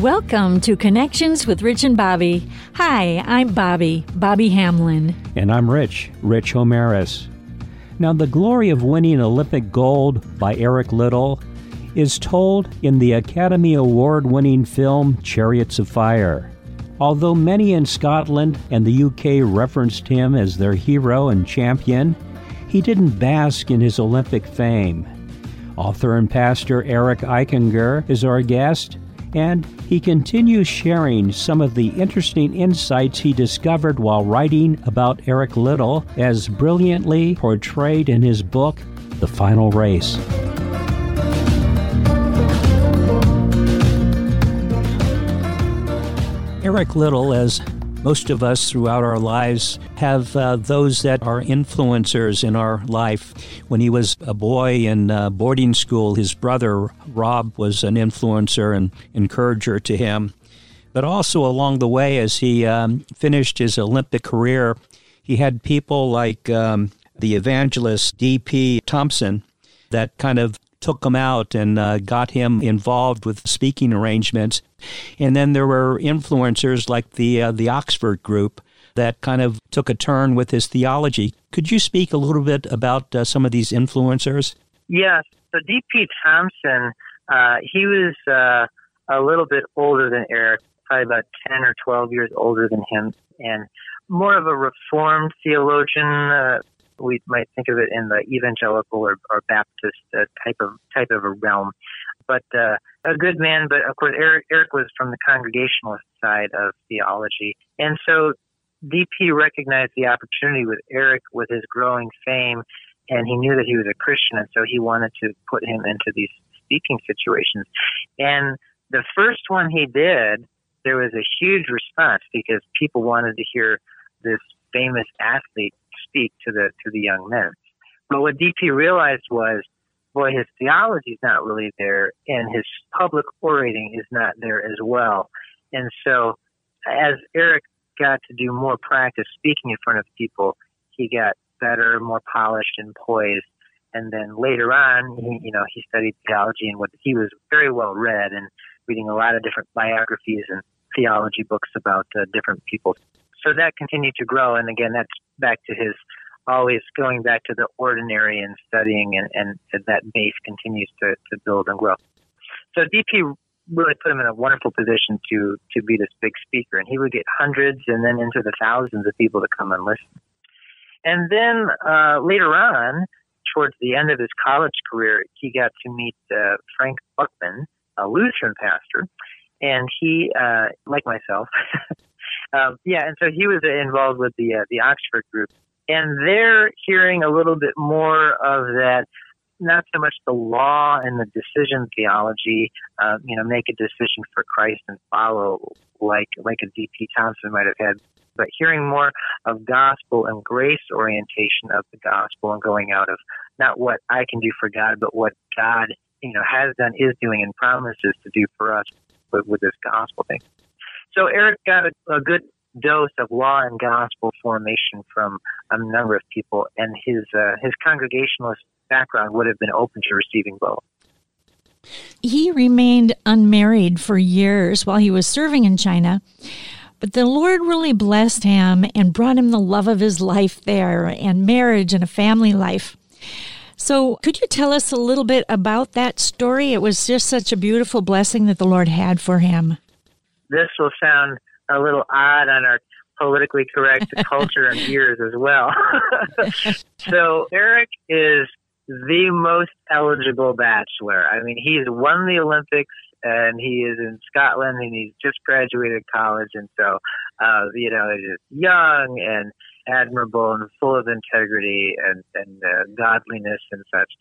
Welcome to Connections with Rich and Bobby. Hi, I'm Bobby, Bobby Hamlin. And I'm Rich, Rich Homeris. Now, the glory of winning Olympic gold by Eric Liddell is told in the Academy Award winning film Chariots of Fire. Although many in Scotland and the UK referenced him as their hero and champion, he didn't bask in his Olympic fame. Author and pastor Eric Eichinger is our guest, and he continues sharing some of the interesting insights he discovered while writing about Eric Liddell, as brilliantly portrayed in his book, The Final Race. Eric Liddell, as most of us throughout our lives have uh, those that are influencers in our life. When he was a boy in uh, boarding school, his brother Rob was an influencer and encourager to him. But also along the way, as he um, finished his Olympic career, he had people like um, the evangelist D.P. Thompson that kind of took him out and uh, got him involved with speaking arrangements. And then there were influencers like the uh, the Oxford group that kind of took a turn with his theology. Could you speak a little bit about uh, some of these influencers? Yes. So D.P. Thompson, uh, he was uh, a little bit older than Eric, probably about 10 or 12 years older than him, and more of a reformed theologian, uh, we might think of it in the evangelical or, or Baptist uh, type of type of a realm. But uh, a good man, but of course Eric, Eric was from the Congregationalist side of theology, and so DP recognized the opportunity with Eric with his growing fame, and he knew that he was a Christian, and so he wanted to put him into these speaking situations. And the first one he did, there was a huge response because people wanted to hear this famous athlete speak to the to the young men. But what DP realized was, boy, his theology is not really there, and his public orating is not there as well. And so, as Eric got to do more practice speaking in front of people, he got better, more polished, and poised. And then later on, he, you know, he studied theology, and what he was very well read and reading a lot of different biographies and theology books about uh, different people so that continued to grow. And again, that's back to his always going back to the ordinary and studying, and, and that base continues to, to build and grow. So DP really put him in a wonderful position to to be this big speaker, and he would get hundreds and then into the thousands of people to come and listen. And then uh, later on, towards the end of his college career, he got to meet uh, Frank Buchman, a Lutheran pastor, and he, uh, like myself, Um, yeah, and so he was involved with the uh, the Oxford group, and they're hearing a little bit more of that. Not so much the law and the decision theology, uh, you know, make a decision for Christ and follow like like a D.P. Thompson might have had, but hearing more of gospel and grace orientation of the gospel and going out of not what I can do for God, but what God, you know, has done, is doing, and promises to do for us with, with this gospel thing. So Eric got a, a good dose of law and gospel formation from a number of people, and his uh, his congregationalist background would have been open to receiving both. He remained unmarried for years while he was serving in China, but the Lord really blessed him and brought him the love of his life there and marriage and a family life. So, could you tell us a little bit about that story? It was just such a beautiful blessing that the Lord had for him this will sound a little odd on our politically correct culture and ears as well. so Eric is the most eligible bachelor. I mean, he's won the Olympics and he is in Scotland and he's just graduated college. And so, uh, you know, he's just young and admirable and full of integrity and, and uh, godliness and such.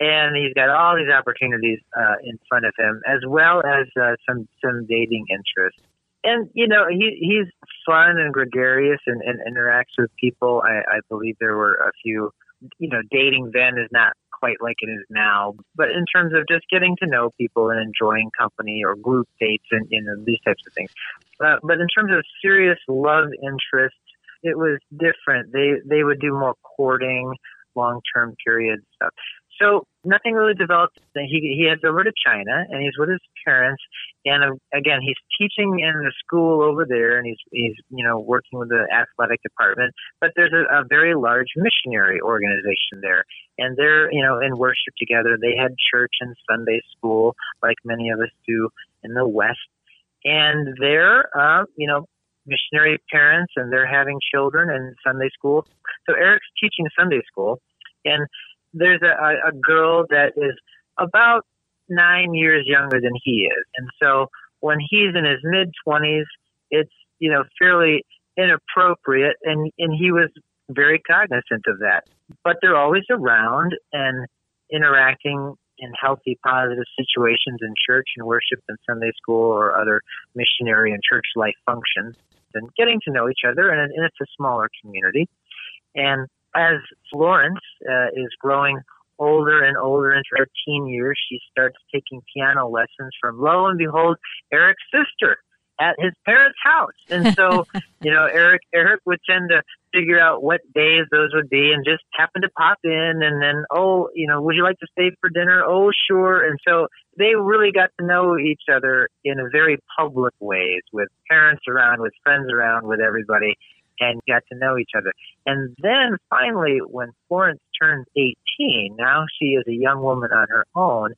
And he's got all these opportunities uh, in front of him, as well as uh, some some dating interests and you know he he's fun and gregarious and, and interacts with people. I, I believe there were a few, you know, dating then is not quite like it is now. But in terms of just getting to know people and enjoying company or group dates and you know these types of things. Uh, but in terms of serious love interest, it was different. They they would do more courting, long term period stuff. So nothing really developed. He he heads over to China and he's with his parents. And uh, again, he's teaching in the school over there, and he's he's you know working with the athletic department. But there's a, a very large missionary organization there, and they're you know in worship together. They had church and Sunday school like many of us do in the West, and they're uh, you know missionary parents, and they're having children in Sunday school. So Eric's teaching Sunday school, and there's a, a girl that is about nine years younger than he is. And so when he's in his mid 20s, it's, you know, fairly inappropriate. And, and he was very cognizant of that. But they're always around and interacting in healthy, positive situations in church and worship and Sunday school or other missionary and church life functions and getting to know each other. And, and it's a smaller community. And as Florence uh, is growing older and older into her teen years, she starts taking piano lessons from, lo and behold, Eric's sister at his parents' house. And so, you know, Eric Eric would tend to figure out what days those would be and just happen to pop in and then, oh, you know, would you like to stay for dinner? Oh, sure. And so they really got to know each other in a very public ways with parents around, with friends around, with everybody and got to know each other. And then finally, when Florence turns 18, now she is a young woman on her own,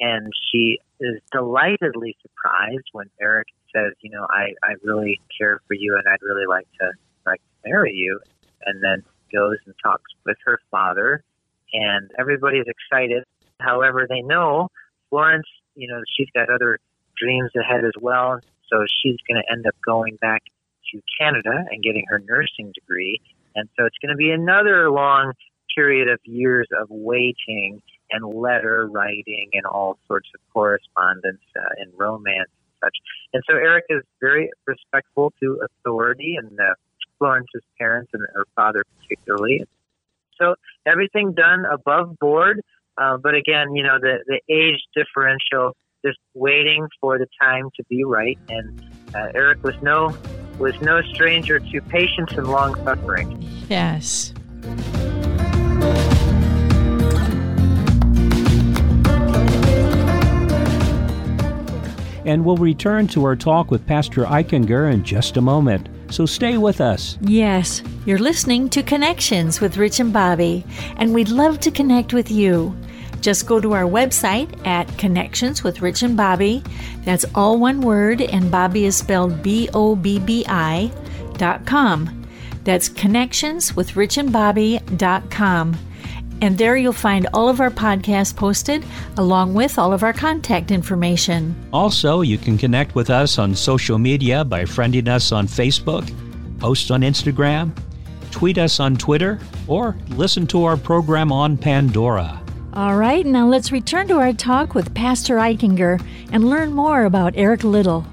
and she is delightedly surprised when Eric says, "You know, I I really care for you, and I'd really like to like to marry you." And then goes and talks with her father, and everybody is excited. However, they know Florence, you know, she's got other dreams ahead as well. So she's going to end up going back to Canada and getting her nursing degree. And so it's going to be another long period of years of waiting and letter writing and all sorts of correspondence uh, and romance and such. And so Eric is very respectful to authority and uh, Florence's parents and her father particularly. So everything done above board. Uh, but again, you know, the, the age differential, just waiting for the time to be right. And uh, Eric was no was no stranger to patience and long suffering. Yes. And we'll return to our talk with Pastor Eichinger in just a moment. So stay with us. Yes, you're listening to Connections with Rich and Bobby, and we'd love to connect with you. Just go to our website at Connections with Rich and Bobby. That's all one word, and Bobby is spelled B O B B I dot com. That's Connections with Rich and Bobby dot com. And there you'll find all of our podcasts posted, along with all of our contact information. Also, you can connect with us on social media by friending us on Facebook, post on Instagram, tweet us on Twitter, or listen to our program on Pandora. All right, now let's return to our talk with Pastor Eichinger and learn more about Eric Liddell.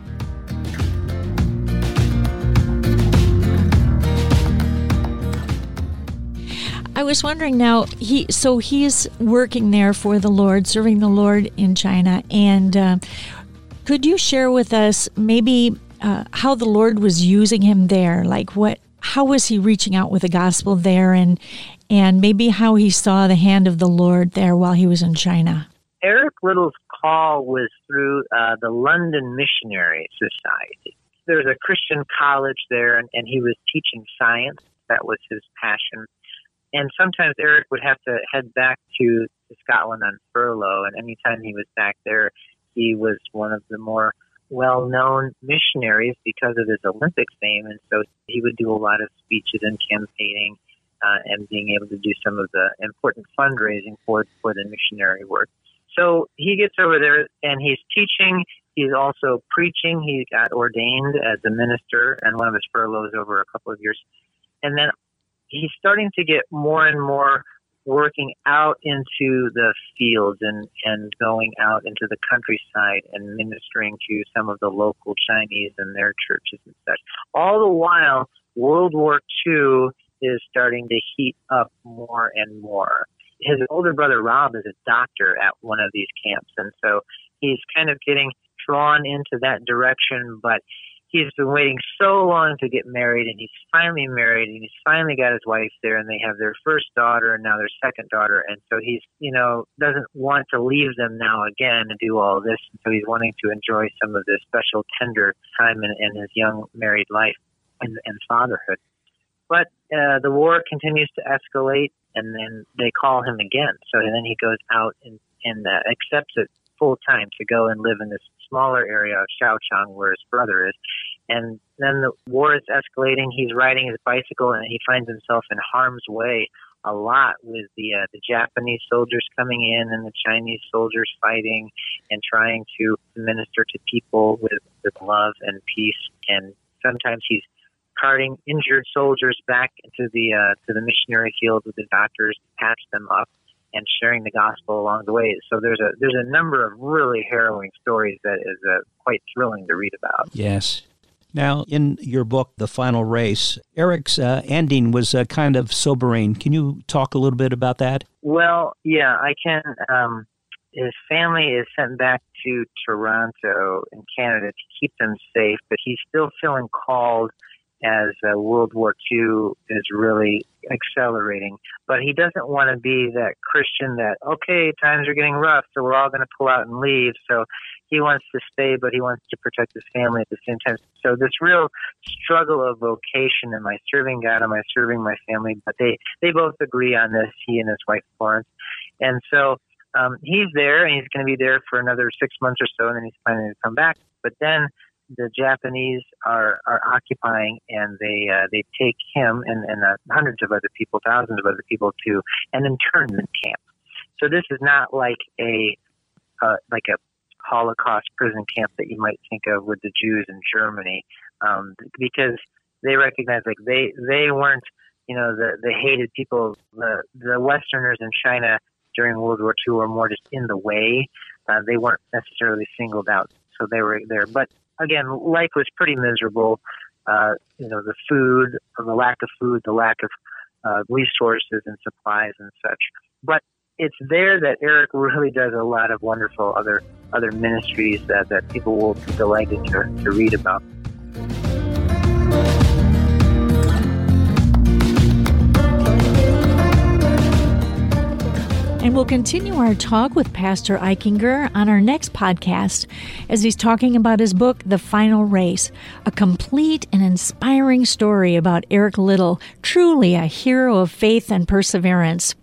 I was wondering now he so he's working there for the Lord, serving the Lord in China, and uh, could you share with us maybe uh, how the Lord was using him there? Like what how was he reaching out with the gospel there and and maybe how he saw the hand of the Lord there while he was in China? Eric Liddell's call was through uh, the London Missionary Society. There's a Christian college there, and, and he was teaching science. That was his passion. And sometimes Eric would have to head back to, to Scotland on furlough, and anytime he was back there, he was one of the more well known missionaries because of his Olympic fame, and so he would do a lot of speeches and campaigning uh, and being able to do some of the important fundraising for for the missionary work. So he gets over there and he's teaching. He's also preaching. He got ordained as a minister and one of his furloughs over a couple of years. And then he's starting to get more and more working out into the fields and, and going out into the countryside and ministering to some of the local Chinese and their churches and such. All the while, World War II is starting to heat up more and more. His older brother Rob is a doctor at one of these camps, and so he's kind of getting drawn into that direction, but he's been waiting so long to get married, and he's finally married, and he's finally got his wife there, and they have their first daughter, and now their second daughter, and so he's, you know, doesn't want to leave them now again and do all this, so he's wanting to enjoy some of this special, tender time in, in his young married life and, and fatherhood. But uh, the war continues to escalate, and then they call him again. So then he goes out and, and uh, accepts it full time to go and live in this smaller area of Xiaochang where his brother is. And then the war is escalating. He's riding his bicycle and he finds himself in harm's way a lot with the uh, the Japanese soldiers coming in and the Chinese soldiers fighting and trying to minister to people with, with love and peace. And sometimes he's carting injured soldiers back into the uh, to the missionary field with the doctors, to patch them up, and sharing the gospel along the way. So there's a there's a number of really harrowing stories that is uh, quite thrilling to read about. Yes. Now, in your book, The Final Race, Eric's uh, ending was uh, kind of sobering. Can you talk a little bit about that? Well, yeah, I can. Um, his family is sent back to Toronto in Canada to keep them safe, but he's still feeling called as uh, World War II is really accelerating. But he doesn't want to be that Christian that, okay, times are getting rough, so we're all going to pull out and leave. So he wants to stay, but he wants to protect his family at the same time. So this real struggle of vocation, am I serving God? Am I serving my family? But they, they both agree on this, he and his wife Florence. And so um, he's there, and he's going to be there for another six months or so, and then he's planning to come back. But then the Japanese are, are occupying, and they uh, they take him and, and uh, hundreds of other people, thousands of other people, to an internment camp. So this is not like a uh, like a Holocaust prison camp that you might think of with the Jews in Germany, um, because they recognize like they they weren't you know the the hated people the the Westerners in China during World War II were more just in the way. Uh, they weren't necessarily singled out, so they were there. But again, life was pretty miserable. Uh, you know, the food, the lack of food, the lack of uh, resources and supplies and such. But it's there that Eric really does a lot of wonderful other other ministries that, that people will be delighted to, to read about. And we'll continue our talk with Pastor Eichinger on our next podcast as he's talking about his book, The Final Race, a complete and inspiring story about Eric Liddell, truly a hero of faith and perseverance.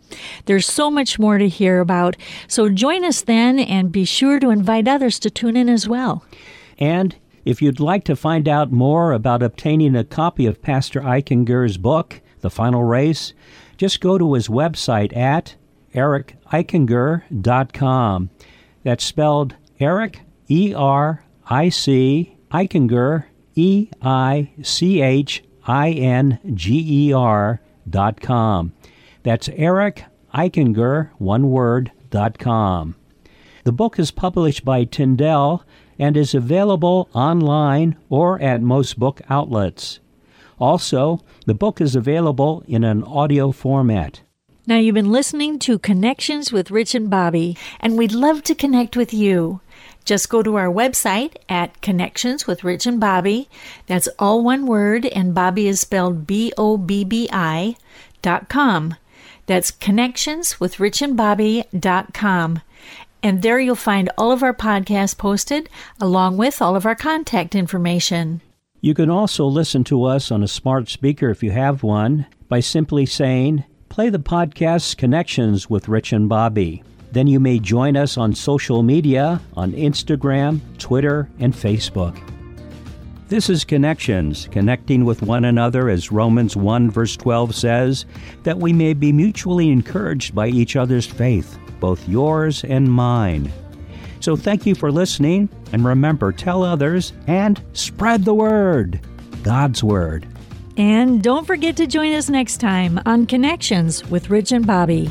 There's so much more to hear about, so join us then and be sure to invite others to tune in as well. And if you'd like to find out more about obtaining a copy of Pastor Eichinger's book, The Final Race, just go to his website at ericeichinger.com. That's spelled Eric, E R I C, Eichinger, E I C H I N G E R dot com. That's Eric Eichinger, one word, dot com. The book is published by Tyndale and is available online or at most book outlets. Also, the book is available in an audio format. Now, you've been listening to Connections with Rich and Bobby, and we'd love to connect with you. Just go to our website at Connections with Rich and Bobby. That's all one word, and Bobby is spelled B O B B I dot com. That's Connections with Rich and Bobby dot com. And there you'll find all of our podcasts posted, along with all of our contact information. You can also listen to us on a smart speaker if you have one by simply saying, Play the podcast Connections with Rich and Bobby. Then you may join us on social media on Instagram, Twitter, and Facebook. This is Connections, connecting with one another, as Romans 1 verse 12 says, that we may be mutually encouraged by each other's faith, both yours and mine. So thank you for listening, and remember, tell others and spread the word, God's Word. And don't forget to join us next time on Connections with Rich and Bobby.